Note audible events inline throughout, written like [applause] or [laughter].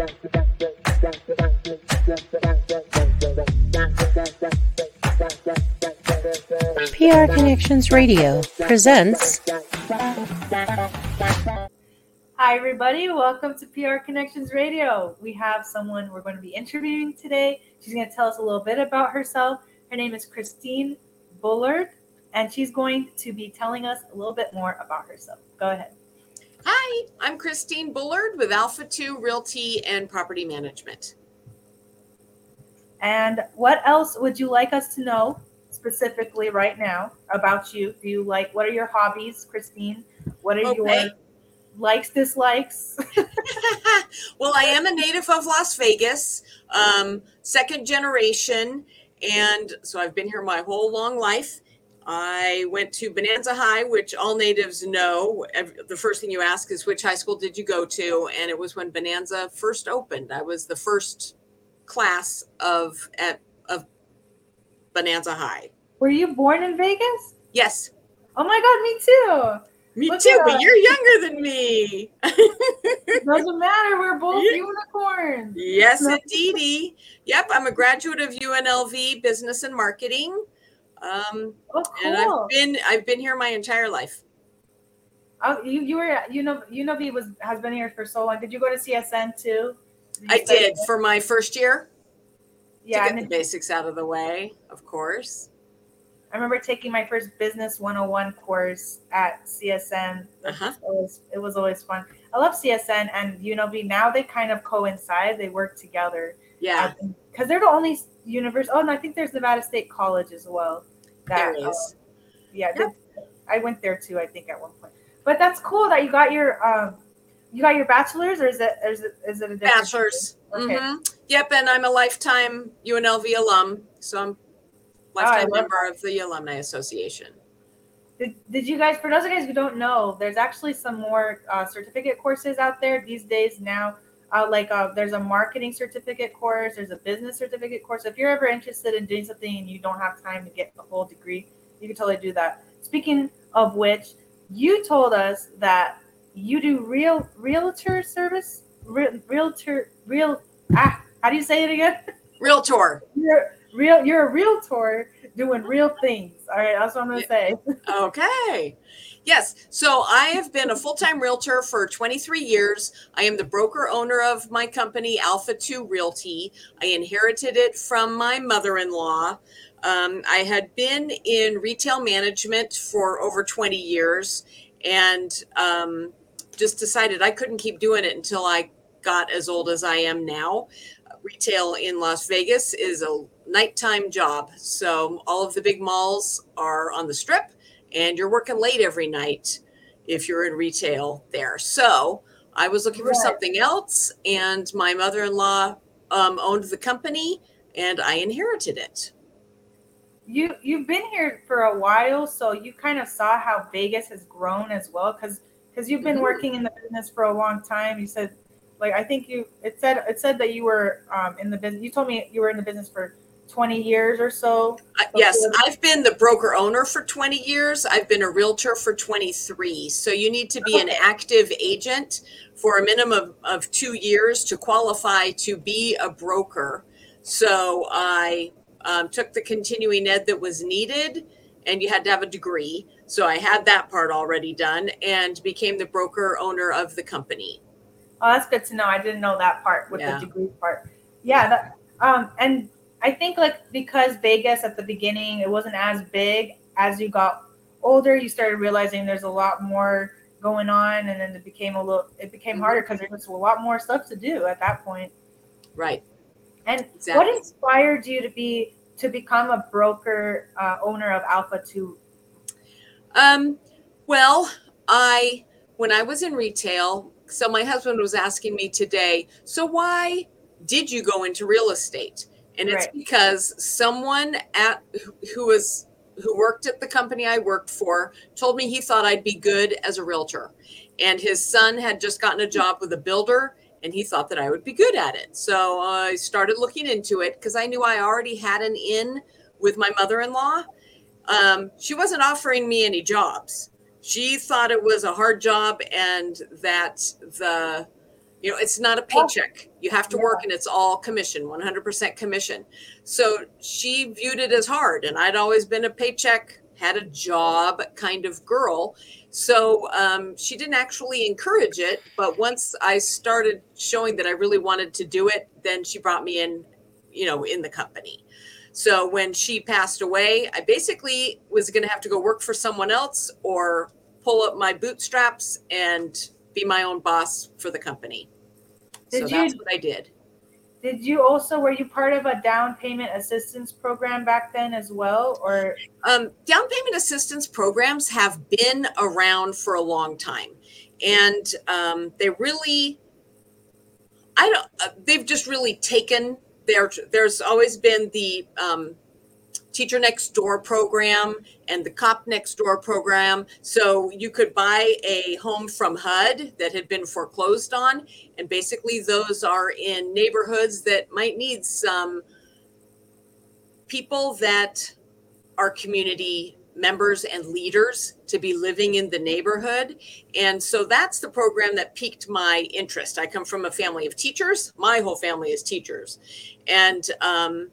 PR Connections Radio presents. Hi, everybody. Welcome to PR Connections Radio. We have someone we're going to be interviewing today. She's going to tell us a little bit about herself. Her name is Cristine Bullard, and she's going to be telling us a little bit more about herself. Go ahead. Hi, I'm Cristine Bullard with Alpha 2 Realty and Property Management. And what else would you like us to know specifically right now about you? Do you like what are your hobbies, Cristine? What are Okay. your likes, dislikes? [laughs] well, I am a native of Las Vegas, um, second generation, and so I've been here my whole long life. I went to Bonanza High, which all natives know. The first thing you ask is which high school did you go to? And it was when Bonanza first opened. I was the first class of at of Bonanza High. Were you born in Vegas? Yes, Oh my god, me too. me Look too, but you're younger than me. Doesn't matter. We're both Yeah. unicorns. Yes, indeedy. Yep, I'm a graduate of UNLV Business and Marketing, um, Oh, and cool. I've been I've been here my entire life. Oh, you you were you know you know he was has been here for so long. Did you go to CSN too? you I did there? for my first year Yeah, to get the basics out of the way, of course. I remember taking my first business 101 course at CSN. Uh-huh. It was it was always fun. I love CSN and UNLV. Now they kind of coincide. They work together. Yeah, because they're the only university. Oh, and I think there's Nevada State College as well. There That, it is. um, yeah, they- I went there too. I think at one point. But that's cool that you got your um, you got your bachelor's, or is it is it is it a different Bachelor's. Okay. Mhm. Yep, and I'm a lifetime UNLV alum, so I'm lifetime love member of the Alumni Association. Did, did you guys, for those of you guys who don't know, there's actually some more uh, certificate courses out there these days now. Uh, like uh, there's a marketing certificate course, there's a business certificate course. If you're ever interested in doing something and you don't have time to get the whole degree, you can totally do that. Speaking of which, you told us that you do real realtor service, real, realtor, real. Ah, how do you say it again? Realtor. You're real. You're a realtor doing real things. All right, that's what I'm gonna say. [laughs] Okay. Yes. So I have been a full time realtor for 23 years. I am the broker owner of my company, Alpha 2 Realty. I inherited it from my mother in law. Um, I had been in retail management for over 20 years and um, just decided I couldn't keep doing it until I got as old as I am now. Retail in Las Vegas is a nighttime job. So all of the big malls are on the strip and you're working late every night if you're in retail there. So I was looking for something else, and my mother in law um, owned the company, and I inherited it. you you've been here for a while, so you kind of saw how Vegas has grown as well, because because you've been Mhm. working in the business for a long time. You said, like I think you it said it said that you were um, in the business. You told me you were in the business for twenty years or so. Uh, Okay. yes, I've been the broker owner for 20 years. I've been a realtor for 23. So you need to be an active agent for a minimum of two years to qualify to be a broker. So I um, took the continuing ed that was needed, and you had to have a degree. So I had that part already done and became the broker owner of the company. Oh, that's good to know. I didn't know that part with Yeah. the degree part. Yeah, that um and I think like because Vegas at the beginning it wasn't as big as you got older, you started realizing there's a lot more going on and then it became a little it became Mhm. harder because there was a lot more stuff to do at that point. Right. And Exactly. what inspired you to be to become a broker uh, owner of Alpha 2? Um, well, I when I was in retail, so my husband was asking me today, so why did you go into real estate? And it's Right. because someone at who was who worked at the company I worked for told me he thought I'd be good as a realtor. And his son had just gotten a job with a builder and he thought that I would be good at it. So I started looking into it because I knew I already had an in with my mother in law. Um, she wasn't offering me any jobs. She thought it was a hard job and that the You know, it's not a paycheck. You have to work and it's all commission, 100% commission. So she viewed it as hard. And I'd always been a paycheck, had a job kind of girl. So um, she didn't actually encourage it. But once I started showing that I really wanted to do it, then she brought me in, you know, in the company. So when she passed away, I basically was going to have to go work for someone else or pull up my bootstraps and be my own boss for the company. Did so you- that's what I did. Did you also were you part of a down payment assistance program back then as well, or Um, down payment assistance programs have been around for a long time, and um, they really, I don't. Uh, they've just really taken their. There's always been the um, teacher next door program and the cop next door program. So you could buy a home from HUD that had been foreclosed on, and basically those are in neighborhoods that might need some people that are community members and leaders to be living in the neighborhood. And so that's the program that piqued my interest. I come from a family of teachers, my whole family is teachers. And um,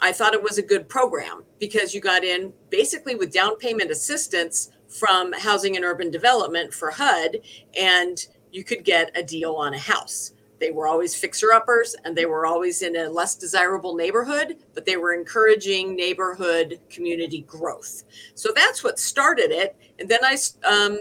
I thought it was a good program because you got in basically with down payment assistance from Housing and Urban Development for HUD, and you could get a deal on a house. They were always fixer uppers and they were always in a less desirable neighborhood, but they were encouraging neighborhood community growth. So that's what started it. And then I, um,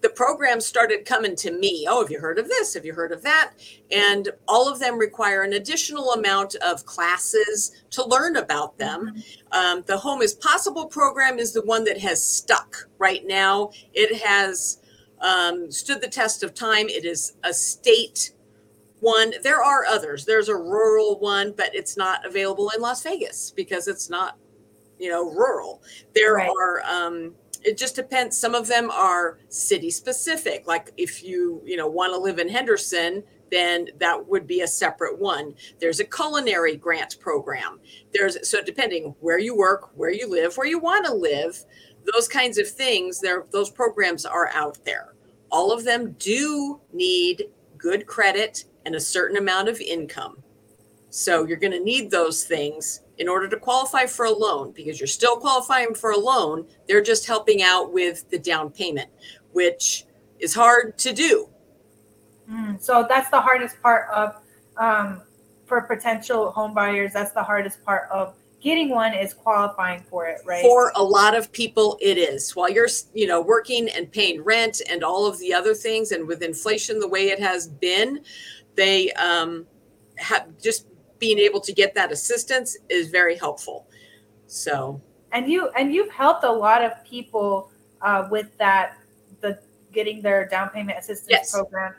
the program started coming to me. Oh, have you heard of this? Have you heard of that? And all of them require an additional amount of classes to learn about them. Um, the Home is Possible program is the one that has stuck right now. It has um, stood the test of time. It is a state one. There are others. There's a rural one, but it's not available in Las Vegas because it's not, you know, rural. There Right. are. Um, it just depends. Some of them are city specific. Like if you, you know, want to live in Henderson, then that would be a separate one. There's a culinary grant program. There's so depending where you work, where you live, where you want to live, those kinds of things. There, those programs are out there. All of them do need good credit and a certain amount of income. So you're going to need those things in order to qualify for a loan because you're still qualifying for a loan. They're just helping out with the down payment, which is hard to do. Mm, so that's the hardest part of um, for potential home buyers. That's the hardest part of getting one is qualifying for it, right? For a lot of people, it is. While you're, you know, working and paying rent and all of the other things, and with inflation the way it has been, they um, have just being able to get that assistance is very helpful. So and you and you've helped a lot of people uh, with that the getting their down payment assistance Yes. program.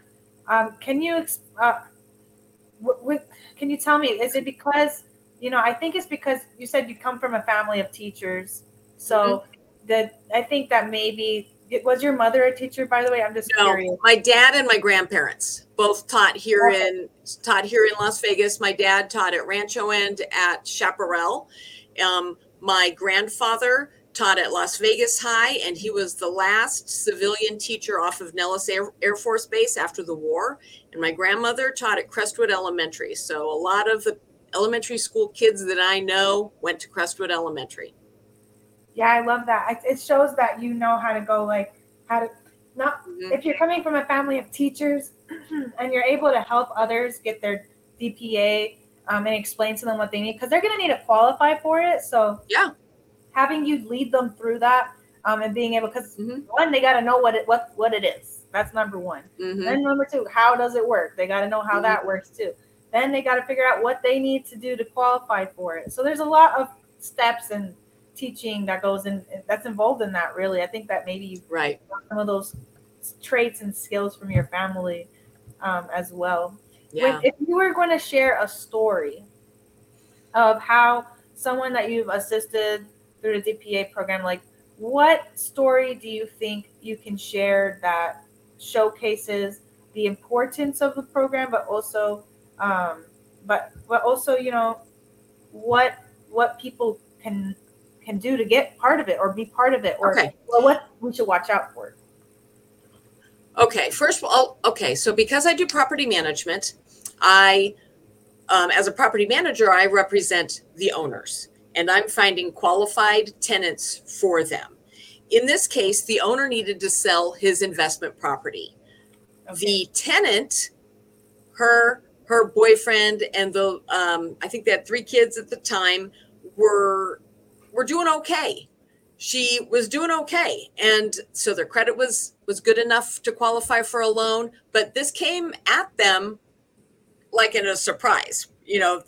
Um, can you ex- uh, w- w- can you tell me is it because you know I think it's because you said you come from a family of teachers, so Mm-hmm. that I think that maybe was your mother a teacher by the way I'm just No, curious. my dad and my grandparents both taught here Okay. in taught here in Las Vegas. My dad taught at Rancho and at Chaparral. Um, my grandfather taught at Las Vegas High, and he was the last civilian teacher off of Nellis Air, Air Force Base after the war. And my grandmother taught at Crestwood Elementary. So a lot of the elementary school kids that I know went to Crestwood Elementary. Yeah, I love that. It shows that you know how to go like how to not Mhm. if you're coming from a family of teachers [clears throat] and you're able to help others get their DPA um, and explain to them what they need because they're going to need to qualify for it. So Yeah. having you lead them through that um, and being able because Mhm. one they got to know what it what what it is. That's number one. Mhm. Then number two, how does it work? They got to know how that works too. Then they got to figure out what they need to do to qualify for it. So there's a lot of steps and teaching that goes in that's involved in that. Really, I think that maybe you Right. some of those traits and skills from your family um, as well. Yeah. When, if you were going to share a story of how someone that you've assisted through the DPA program, like what story do you think you can share that showcases the importance of the program, but also, um, but but also, you know, what what people can can do to get part of it or be part of it, or Okay. or what we should watch out for. Okay, first of all, okay, so because I do property management, I, um, as a property manager, I represent the owners and I'm finding qualified tenants for them. In this case, the owner needed to sell his investment property. The tenant, her her boyfriend and the um, I think they had three kids at the time were were doing okay. She was doing okay, and so their credit was was good enough to qualify for a loan. But this came at them like in a surprise. You know,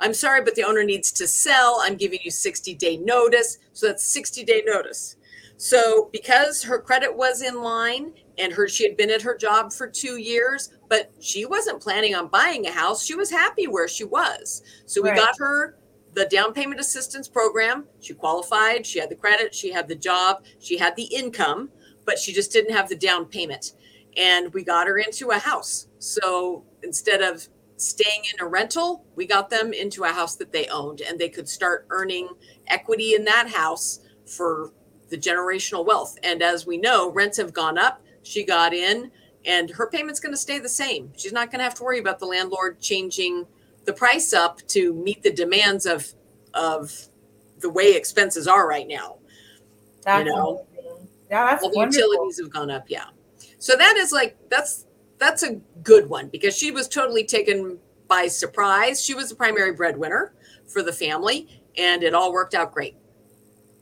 I'm sorry, but the owner needs to sell. I'm giving you 60 day notice, so that's 60 day notice. So because her credit was in line and her she had been at her job for 2 years, but she wasn't planning on buying a house. She was happy where she was. So we Right. got her the down payment assistance program. She qualified, she had the credit, she had the job, she had the income, but she just didn't have the down payment. And we got her into a house. So instead of staying in a rental, we got them into a house that they owned and they could start earning equity in that house for the generational wealth. And as we know, rents have gone up. She got in and her payment's going to stay the same. She's not going to have to worry about the landlord changing the price up to meet the demands of of the way expenses are right now. That's know, amazing. Yeah, that's the wonderful. utilities have gone up, yeah. So that is like that's that's a good one because she was totally taken by surprise. She was the primary breadwinner for the family and it all worked out great.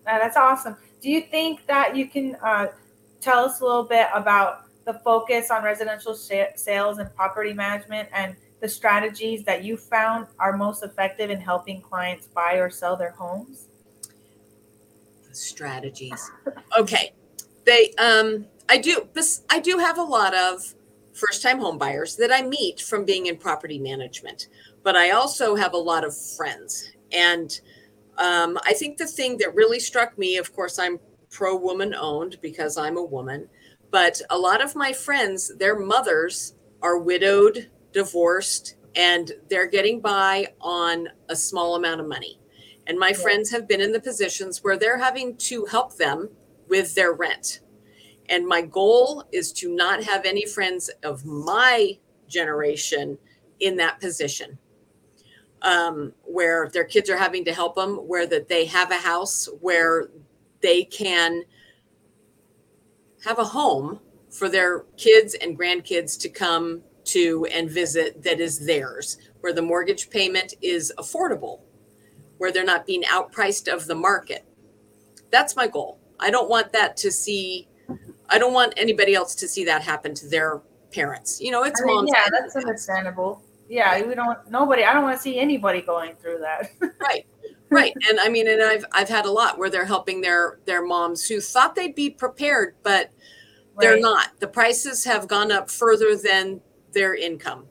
That's awesome. Do you think that you can uh, tell us a little bit about the focus on residential sa- sales and property management and the strategies that you found are most effective in helping clients buy or sell their homes? strategies. Okay. They um I do this I do have a lot of first time home buyers that I meet from being in property management, but I also have a lot of friends. And um, I think the thing that really struck me, of course, I'm pro woman owned because I'm a woman, but a lot of my friends, their mothers are widowed, divorced, and they're getting by on a small amount of money. And my Yeah. friends have been in the positions where they're having to help them with their rent. And my goal is to not have any friends of my generation in that position um, where their kids are having to help them, where that they have a house where they can have a home for their kids and grandkids to come to and visit that is theirs, where the mortgage payment is affordable, where they're not being outpriced of the market. That's my goal. I don't want that to see, I don't want anybody else to see that happen to their parents. You know, it's I mean, yeah, that's understandable. Yeah, we don't. Nobody. I don't want to see anybody going through that. [laughs] right right and i mean and i've i've had a lot where they're helping their their moms who thought they'd be prepared but they're not the prices have gone up further than their income.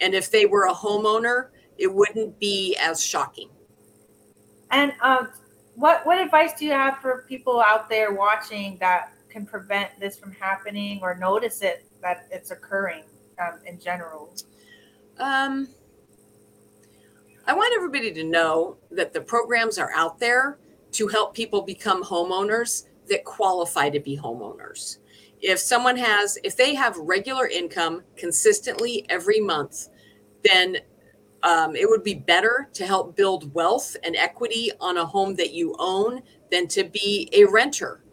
And if they were a homeowner it wouldn't be as shocking. And uh, what what advice do you have for people out there watching that can prevent this from happening or notice it that it's occurring um, in general? um i want everybody to know that the programs are out there to help people become homeowners that qualify to be homeowners if someone has if they have regular income consistently every month then um, it would be better to help build wealth and equity on a home that you own than to be a renter.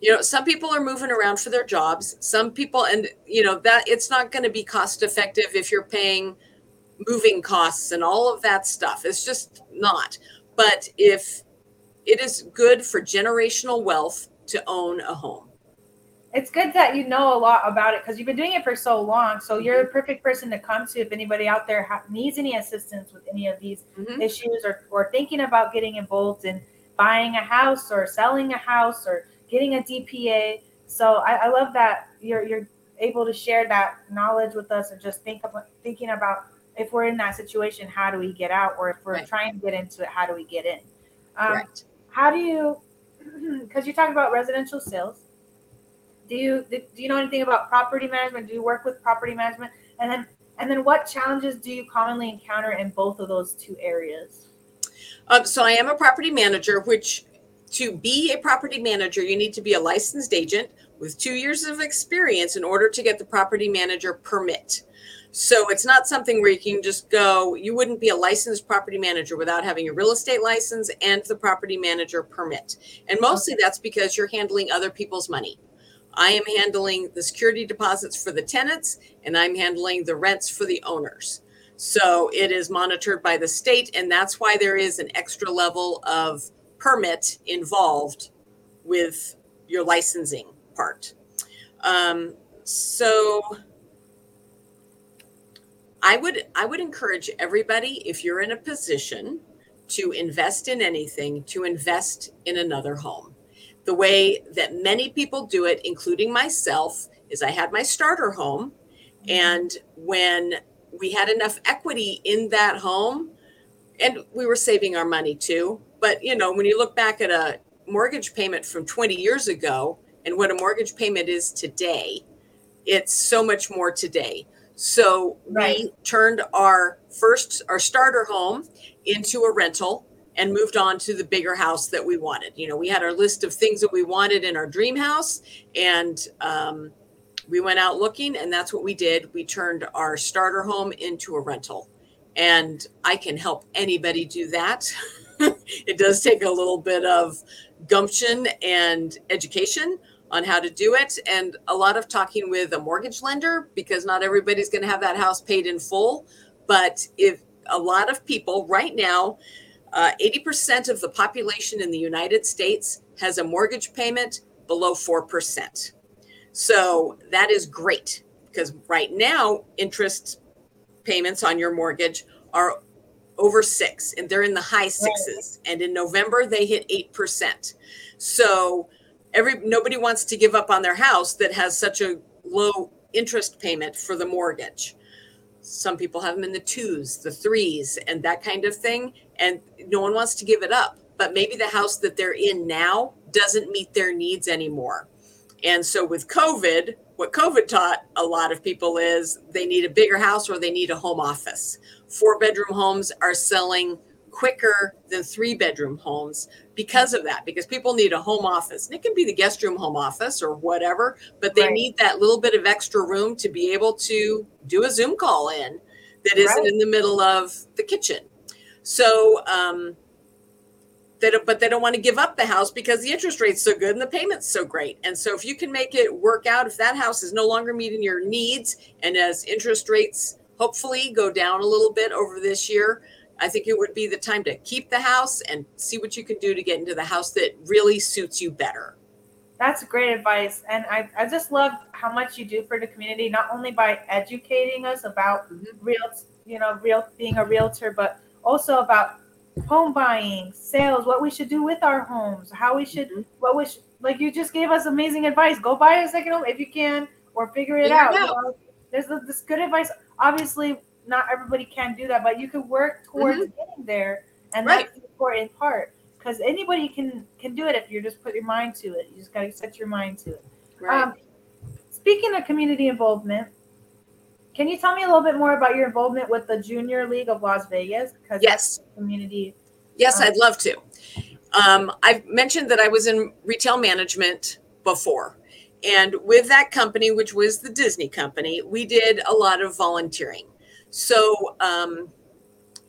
You know some people are moving around for their jobs. Some people and you know that it's not going to be cost effective if you're paying moving costs and all of that stuff. It's just not. But if it is good for generational wealth to own a home It's good that you know a lot about it because you've been doing it for so long. So you're the perfect person to come to if anybody out there ha- needs any assistance with any of these Mhm. issues or, or thinking about getting involved in buying a house or selling a house or getting a DPA. So I, I love that you're you're able to share that knowledge with us and just think about thinking about if we're in that situation, how do we get out? Or if we're Right. trying to get into it, how do we get in? Um, correct how do you [clears throat] because you're talking about residential sales do you do you know anything about property management do you work with property management and then and then what challenges do you commonly encounter in both of those two areas Um, so I am a property manager, which to be a property manager, you need to be a licensed agent with two years of experience in order to get the property manager permit. So it's not something where you can just go, you wouldn't be a licensed property manager without having a real estate license and the property manager permit. And mostly that's because you're handling other people's money. I am handling the security deposits for the tenants and I'm handling the rents for the owners. So it is monitored by the state, and that's why there is an extra level of permit involved with your licensing part. Um, so I would I would encourage everybody if you're in a position to invest in anything to invest in another home. The way that many people do it including myself is I had my starter home and when we had enough equity in that home and we were saving our money too but you know when you look back at a mortgage payment from 20 years ago and what a mortgage payment is today it's so much more today so Right. we turned our first our starter home into a rental and moved on to the bigger house that we wanted. You know we had our list of things that we wanted in our dream house and um, we went out looking and that's what we did. We turned our starter home into a rental. And i can help anybody do that. [laughs] It does take a little bit of gumption and education on how to do it and a lot of talking with a mortgage lender because not everybody's going to have that house paid in full. But if a lot of people right now uh, 80% of the population in the united states has a mortgage payment below 4% so that is great because right now interest payments on your mortgage are over six and they're in the high sixes. And in November they hit eight percent. So every nobody wants to give up on their house that has such a low interest payment for the mortgage. Some people have them in the twos, the threes, and that kind of thing. And no one wants to give it up. But maybe the house that they're in now doesn't meet their needs anymore. And so with COVID, what COVID taught a lot of people is they need a bigger house or they need a home office. Four bedroom homes are selling quicker than three bedroom homes because of that, because people need a home office. And it can be the guest room home office or whatever, but they Right. need that little bit of extra room to be able to do a Zoom call in that isn't Right. in the middle of the kitchen. So, um, they don't, but they don't want to give up the house because the interest rate's so good and the payment's so great. And so, if you can make it work out, if that house is no longer meeting your needs, and as interest rates hopefully go down a little bit over this year, I think it would be the time to keep the house and see what you can do to get into the house that really suits you better. That's great advice. And I, I just love how much you do for the community, not only by educating us about Mhm. real, you know, real being a realtor, but also about home buying, sales, what we should do with our homes, how we should, Mhm. what we should, like you just gave us amazing advice. Go buy a second home if you can, or figure it Figure out. you know? There's this- good advice. Obviously, not everybody can do that, but you could work towards getting there. And Mm-hmm. Right. that's the important part because anybody can can do it if you just put your mind to it. You just gotta set your mind to it. Um, speaking of community involvement, can you tell me a little bit more about your involvement with the Junior League of Las Vegas? Because yes. community. Yes, Um, I'd love to. Um, I've mentioned that I was in retail management before. And with that company, which was the Disney company, we did a lot of volunteering. So um,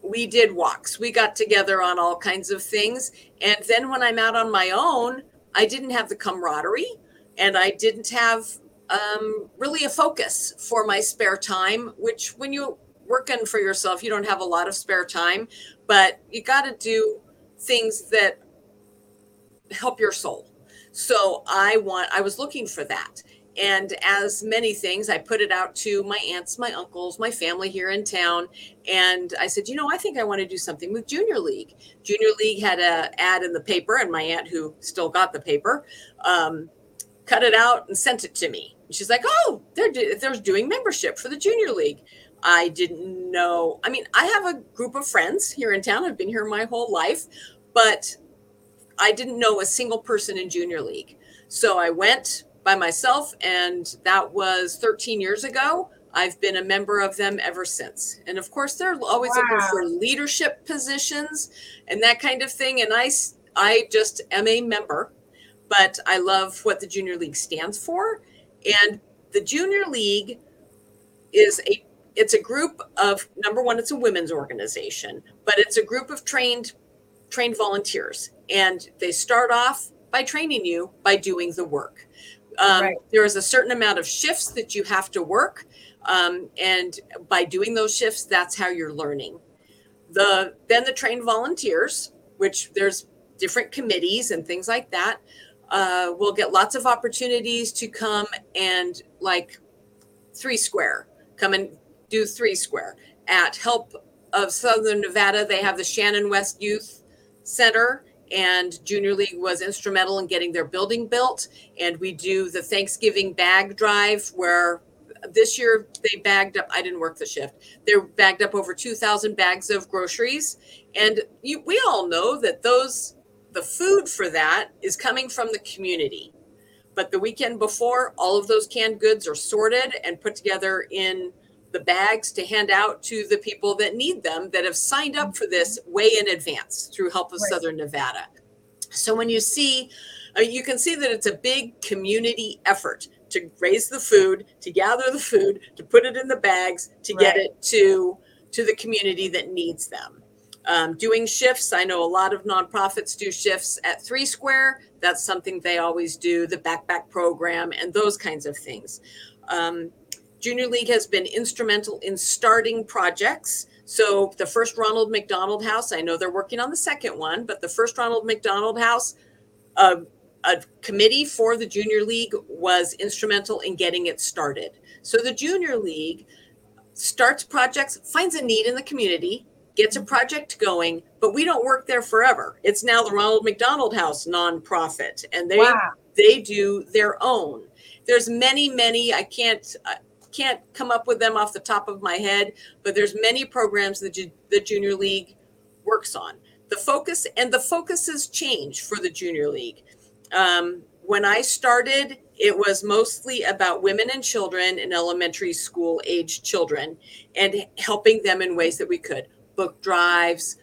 we did walks, we got together on all kinds of things. And then when I'm out on my own, I didn't have the camaraderie and I didn't have um, really a focus for my spare time, which when you're working for yourself, you don't have a lot of spare time, but you got to do things that help your soul. So I want I was looking for that. And as many things, I put it out to my aunts, my uncles, my family here in town. And I said, you know, I think I want to do something with Junior League. Junior League had a ad in the paper, and my aunt, who still got the paper, um, cut it out and sent it to me. And she's like, oh, they're do- they're doing membership for the Junior League. I didn't know. I mean, I have a group of friends here in town. I've been here my whole life, but I didn't know a single person in Junior League. So I went by myself, and that was 13 years ago. I've been a member of them ever since. And of course, they're always looking for leadership positions and that kind of thing. And I, I just am a member, but I love what the Junior League stands for. And the Junior League is a it's a group of number one, it's a women's organization, but it's a group of trained trained volunteers, and they start off by training you by doing the work. Um, right. There is a certain amount of shifts that you have to work, um, and by doing those shifts, that's how you're learning. The then the trained volunteers, which there's different committees and things like that, uh, will get lots of opportunities to come and like three square, come and do three square at help of Southern Nevada. They have the Shannon West Youth Center and Junior League was instrumental in getting their building built. And we do the Thanksgiving bag drive where this year they bagged up, I didn't work the shift, they bagged up over 2,000 bags of groceries. And you, we all know that those, the food for that is coming from the community. But the weekend before, all of those canned goods are sorted and put together in the bags to hand out to the people that need them that have signed up for this way in advance through Help of right. Southern Nevada. So when you see, uh, you can see that it's a big community effort to raise the food, to gather the food, to put it in the bags, to right. get it to to the community that needs them. Um, doing shifts, I know a lot of nonprofits do shifts at Three Square. That's something they always do. The backpack program and those kinds of things. Um, Junior League has been instrumental in starting projects. So the first Ronald McDonald House, I know they're working on the second one, but the first Ronald McDonald House, uh, a committee for the Junior League was instrumental in getting it started. So the Junior League starts projects, finds a need in the community, gets a project going, but we don't work there forever. It's now the Ronald McDonald House nonprofit, and they wow. they do their own. There's many, many. I can't I can't come up with them off the top of my head, but there's many programs that ju- the Junior League works on. The focus and the focuses change for the Junior League. Um, when I started, it was mostly about women and children and elementary school age children and helping them in ways that we could book drives,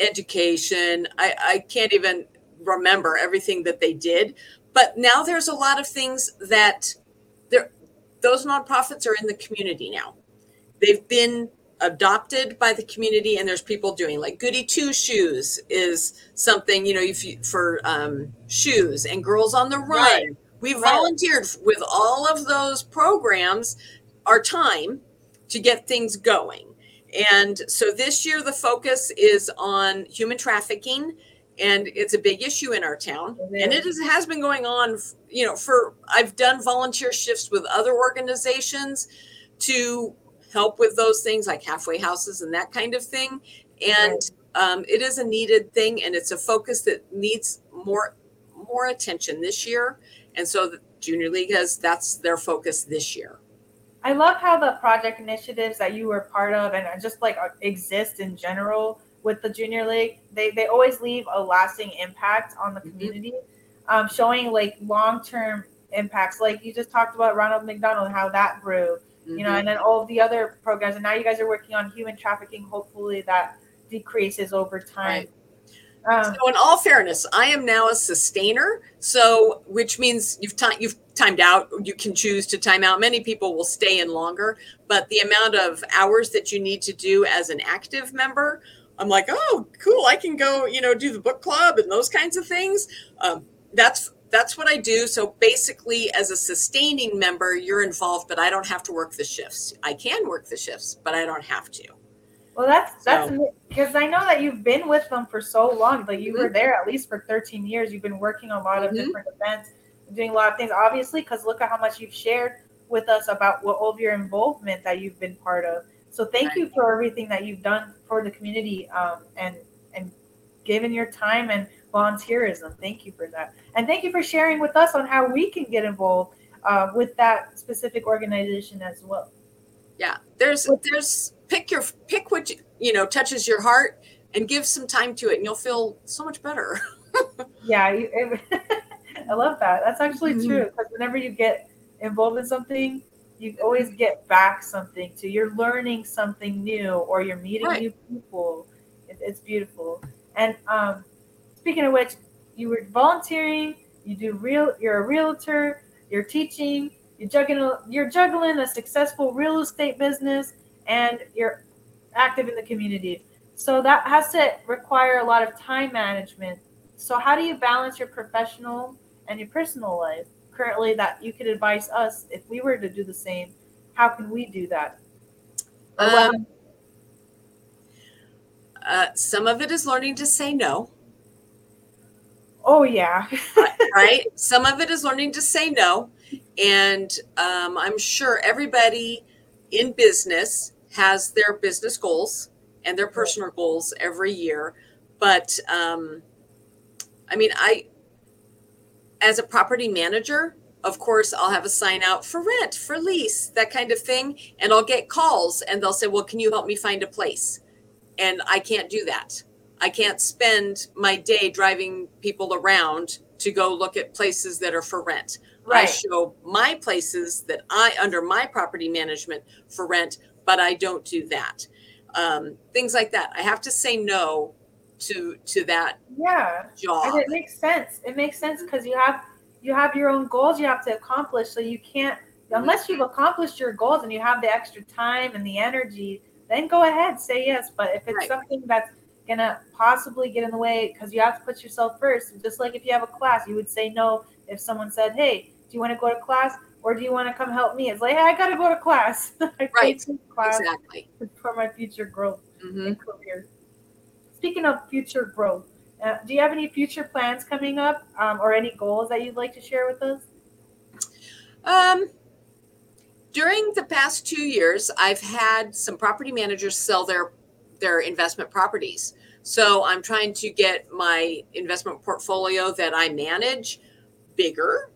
education. I, I can't even remember everything that they did. But now there's a lot of things that those nonprofits are in the community now. They've been adopted by the community and there's people doing like goody two shoes is something you know if you, for um, shoes and girls on the run right. we volunteered with all of those programs our time to get things going and so this year the focus is on human trafficking and it's a big issue in our town. And it is, has been going on you know for i've done volunteer shifts with other organizations to help with those things like halfway houses and that kind of thing. And um, it is a needed thing and it's a focus that needs more more attention this year. And so the junior league has that's their focus this year i love how the project initiatives that you were part of and just like uh, exist in general with the junior league they, they always leave a lasting impact on the mm-hmm. community mm-hmm. um, showing like long-term impacts like you just talked about ronald mcdonald how that grew mm-hmm. you know mm-hmm. and then all of the other programs and now you guys are working on human trafficking hopefully that decreases over time right. Um, so in all fairness i am now a sustainer so which means you've time you've timed out you can choose to time out many people will stay in longer but the amount of hours that you need to do as an active member I'm like, oh, cool. I can go, you know, do the book club and those kinds of things. Um, that's that's what I do. So basically, as a sustaining member, you're involved, but I don't have to work the shifts. I can work the shifts, but I don't have to. Well, that's that's because I know that you've been with them for so long. Like you mm-hmm. were there at least for 13 years. You've been working on a lot of mm-hmm. different events, doing a lot of things. Obviously, because look at how much you've shared with us about what all of your involvement that you've been part of. So thank right. you for everything that you've done for the community um, and and given your time and volunteerism. Thank you for that, and thank you for sharing with us on how we can get involved uh, with that specific organization as well. Yeah, there's there's pick your pick what you, you know touches your heart and give some time to it, and you'll feel so much better. [laughs] yeah, you, it, [laughs] I love that. That's actually mm-hmm. true because whenever you get involved in something, you always get back something to you're learning something new or you're meeting right. new people it, it's beautiful and um, speaking of which you were volunteering You do real. You're a realtor. You're teaching. You're juggling. You're juggling a successful real estate business, and you're active in the community. So that has to require a lot of time management. So how do you balance your professional and your personal life currently? That you could advise us if we were to do the same. How can we do that? Um, uh, some of it is learning to say no, oh yeah. right? some of it is learning to say no. And um, I'm sure everybody in business has their business goals and their personal goals every year. But um, I mean, I, as a property manager, of course, I'll have a sign out for rent, for lease, that kind of thing. And I'll get calls and they'll say, Well, can you help me find a place? And I can't do that. I can't spend my day driving people around to go look at places that are for rent. I show my places that I, under my property management for rent, but I don't do that. Um, things like that. I have to say no to to that Yeah. job. And it makes sense. It makes sense because you have you have your own goals you have to accomplish. So you can't unless you've accomplished your goals and you have the extra time and the energy, then go ahead, say yes. But if it's Right. something that's gonna possibly get in the way because you have to put yourself first, just like if you have a class, you would say no if someone said, Hey, do you want to go to class or do you want to come help me? It's like, hey, I gotta go to class. [laughs] I Right. for class Exactly. for my future growth hmm and career. Speaking of future growth, uh, do you have any future plans coming up um, or any goals that you'd like to share with us? Um, during the past two years, I've had some property managers sell their their investment properties. So I'm trying to get my investment portfolio that I manage bigger,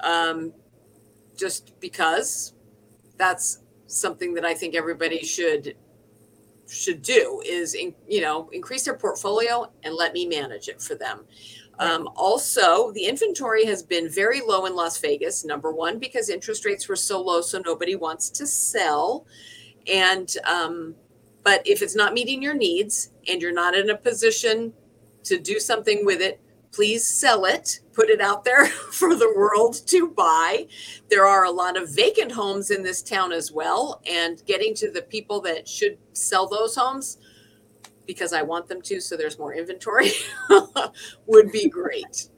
um, just because that's something that I think everybody should should do is in, you know increase their portfolio and let me manage it for them. Um, also, the inventory has been very low in Las Vegas. Number one, because interest rates were so low, so nobody wants to sell. And um, but if it's not meeting your needs and you're not in a position to do something with it, please sell it. Put it out there [laughs] for the world to buy. There are a lot of vacant homes in this town as well, and getting to the people that should sell those homes because I want them to, so there's more inventory, [laughs] would be great.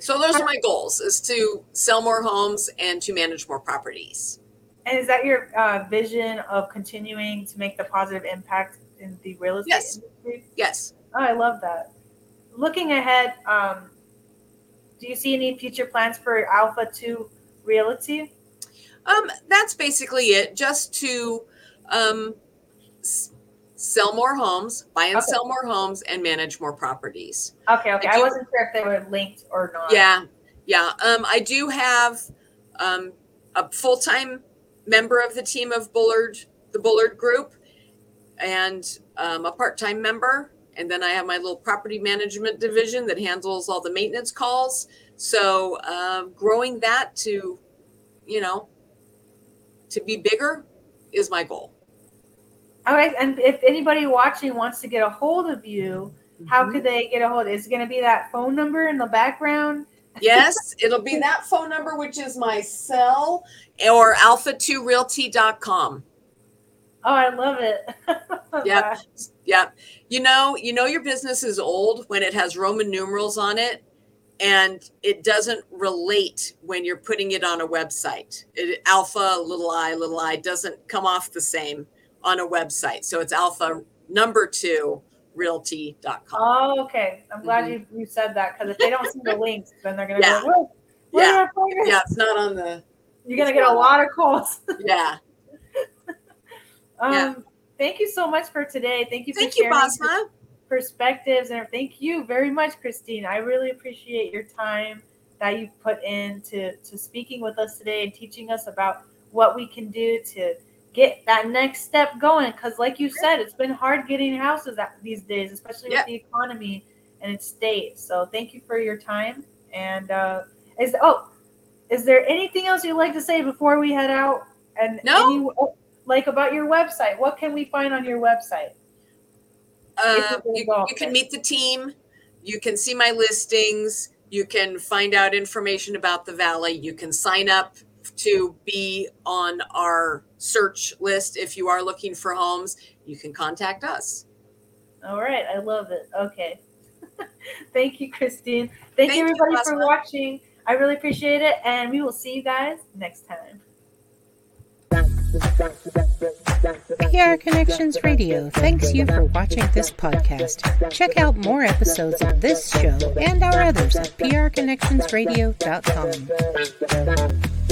So those are my goals: is to sell more homes and to manage more properties. And is that your uh, vision of continuing to make the positive impact in the real estate Yes. industry? Yes. Oh, I love that. Looking ahead, um, do you see any future plans for Alpha 2 Realty? Um, that's basically it. Just to um, s- sell more homes, buy and Okay. sell more homes, and manage more properties. Okay, okay. I I, wasn't sure if they were linked or not. Yeah, yeah. Um, I do have um, a full time member of the team of Bullard, the Bullard Group, and um, a part time member. And then I have my little property management division that handles all the maintenance calls. So um, growing that to, you know, to be bigger is my goal. All right, and if anybody watching wants to get a hold of you, how Mhm. could they get a hold? Is it going to be that phone number in the background? [laughs] Yes, it'll be that phone number, which is my cell, or alpha2realty.com. Oh, I love it. [laughs] Yep. Yeah. You know, you know your business is old when it has Roman numerals on it and it doesn't relate when you're putting it on a website. It, alpha little i little i doesn't come off the same on a website. So it's alpha number 2 realty.com. Oh, okay. I'm glad Mm-hmm. you, you said that because if they don't see the [laughs] links, then they're going to Yeah. go, Yeah. do I find it?" Yeah, it's not on the You're going to get a lot of calls. Yeah. Um, Yeah. Thank you so much for today. Thank you for Thank you, Basma. perspectives and thank you very much, Cristine. I really appreciate your time that you put into to speaking with us today and teaching us about what we can do to get that next step going. Because, like you said, it's been hard getting houses these days, especially Yeah. with the economy and its state. So, thank you for your time. And uh, is oh, is there anything else you'd like to say before we head out? And No. any, oh, like about your website, what can we find on your website? Uh, If you're you, can meet the team. You can see my listings. You can find out information about the valley. You can sign up to be on our search list if you are looking for homes. You can contact us. All right, I love it. Okay. [laughs] Thank you, Cristine. Thank, Thank you, you, everybody, for watching. I really appreciate it, and we will see you guys next time. PR Connections Radio thanks you for watching this podcast. Check out more episodes of this show and our others at prconnectionsradio.com.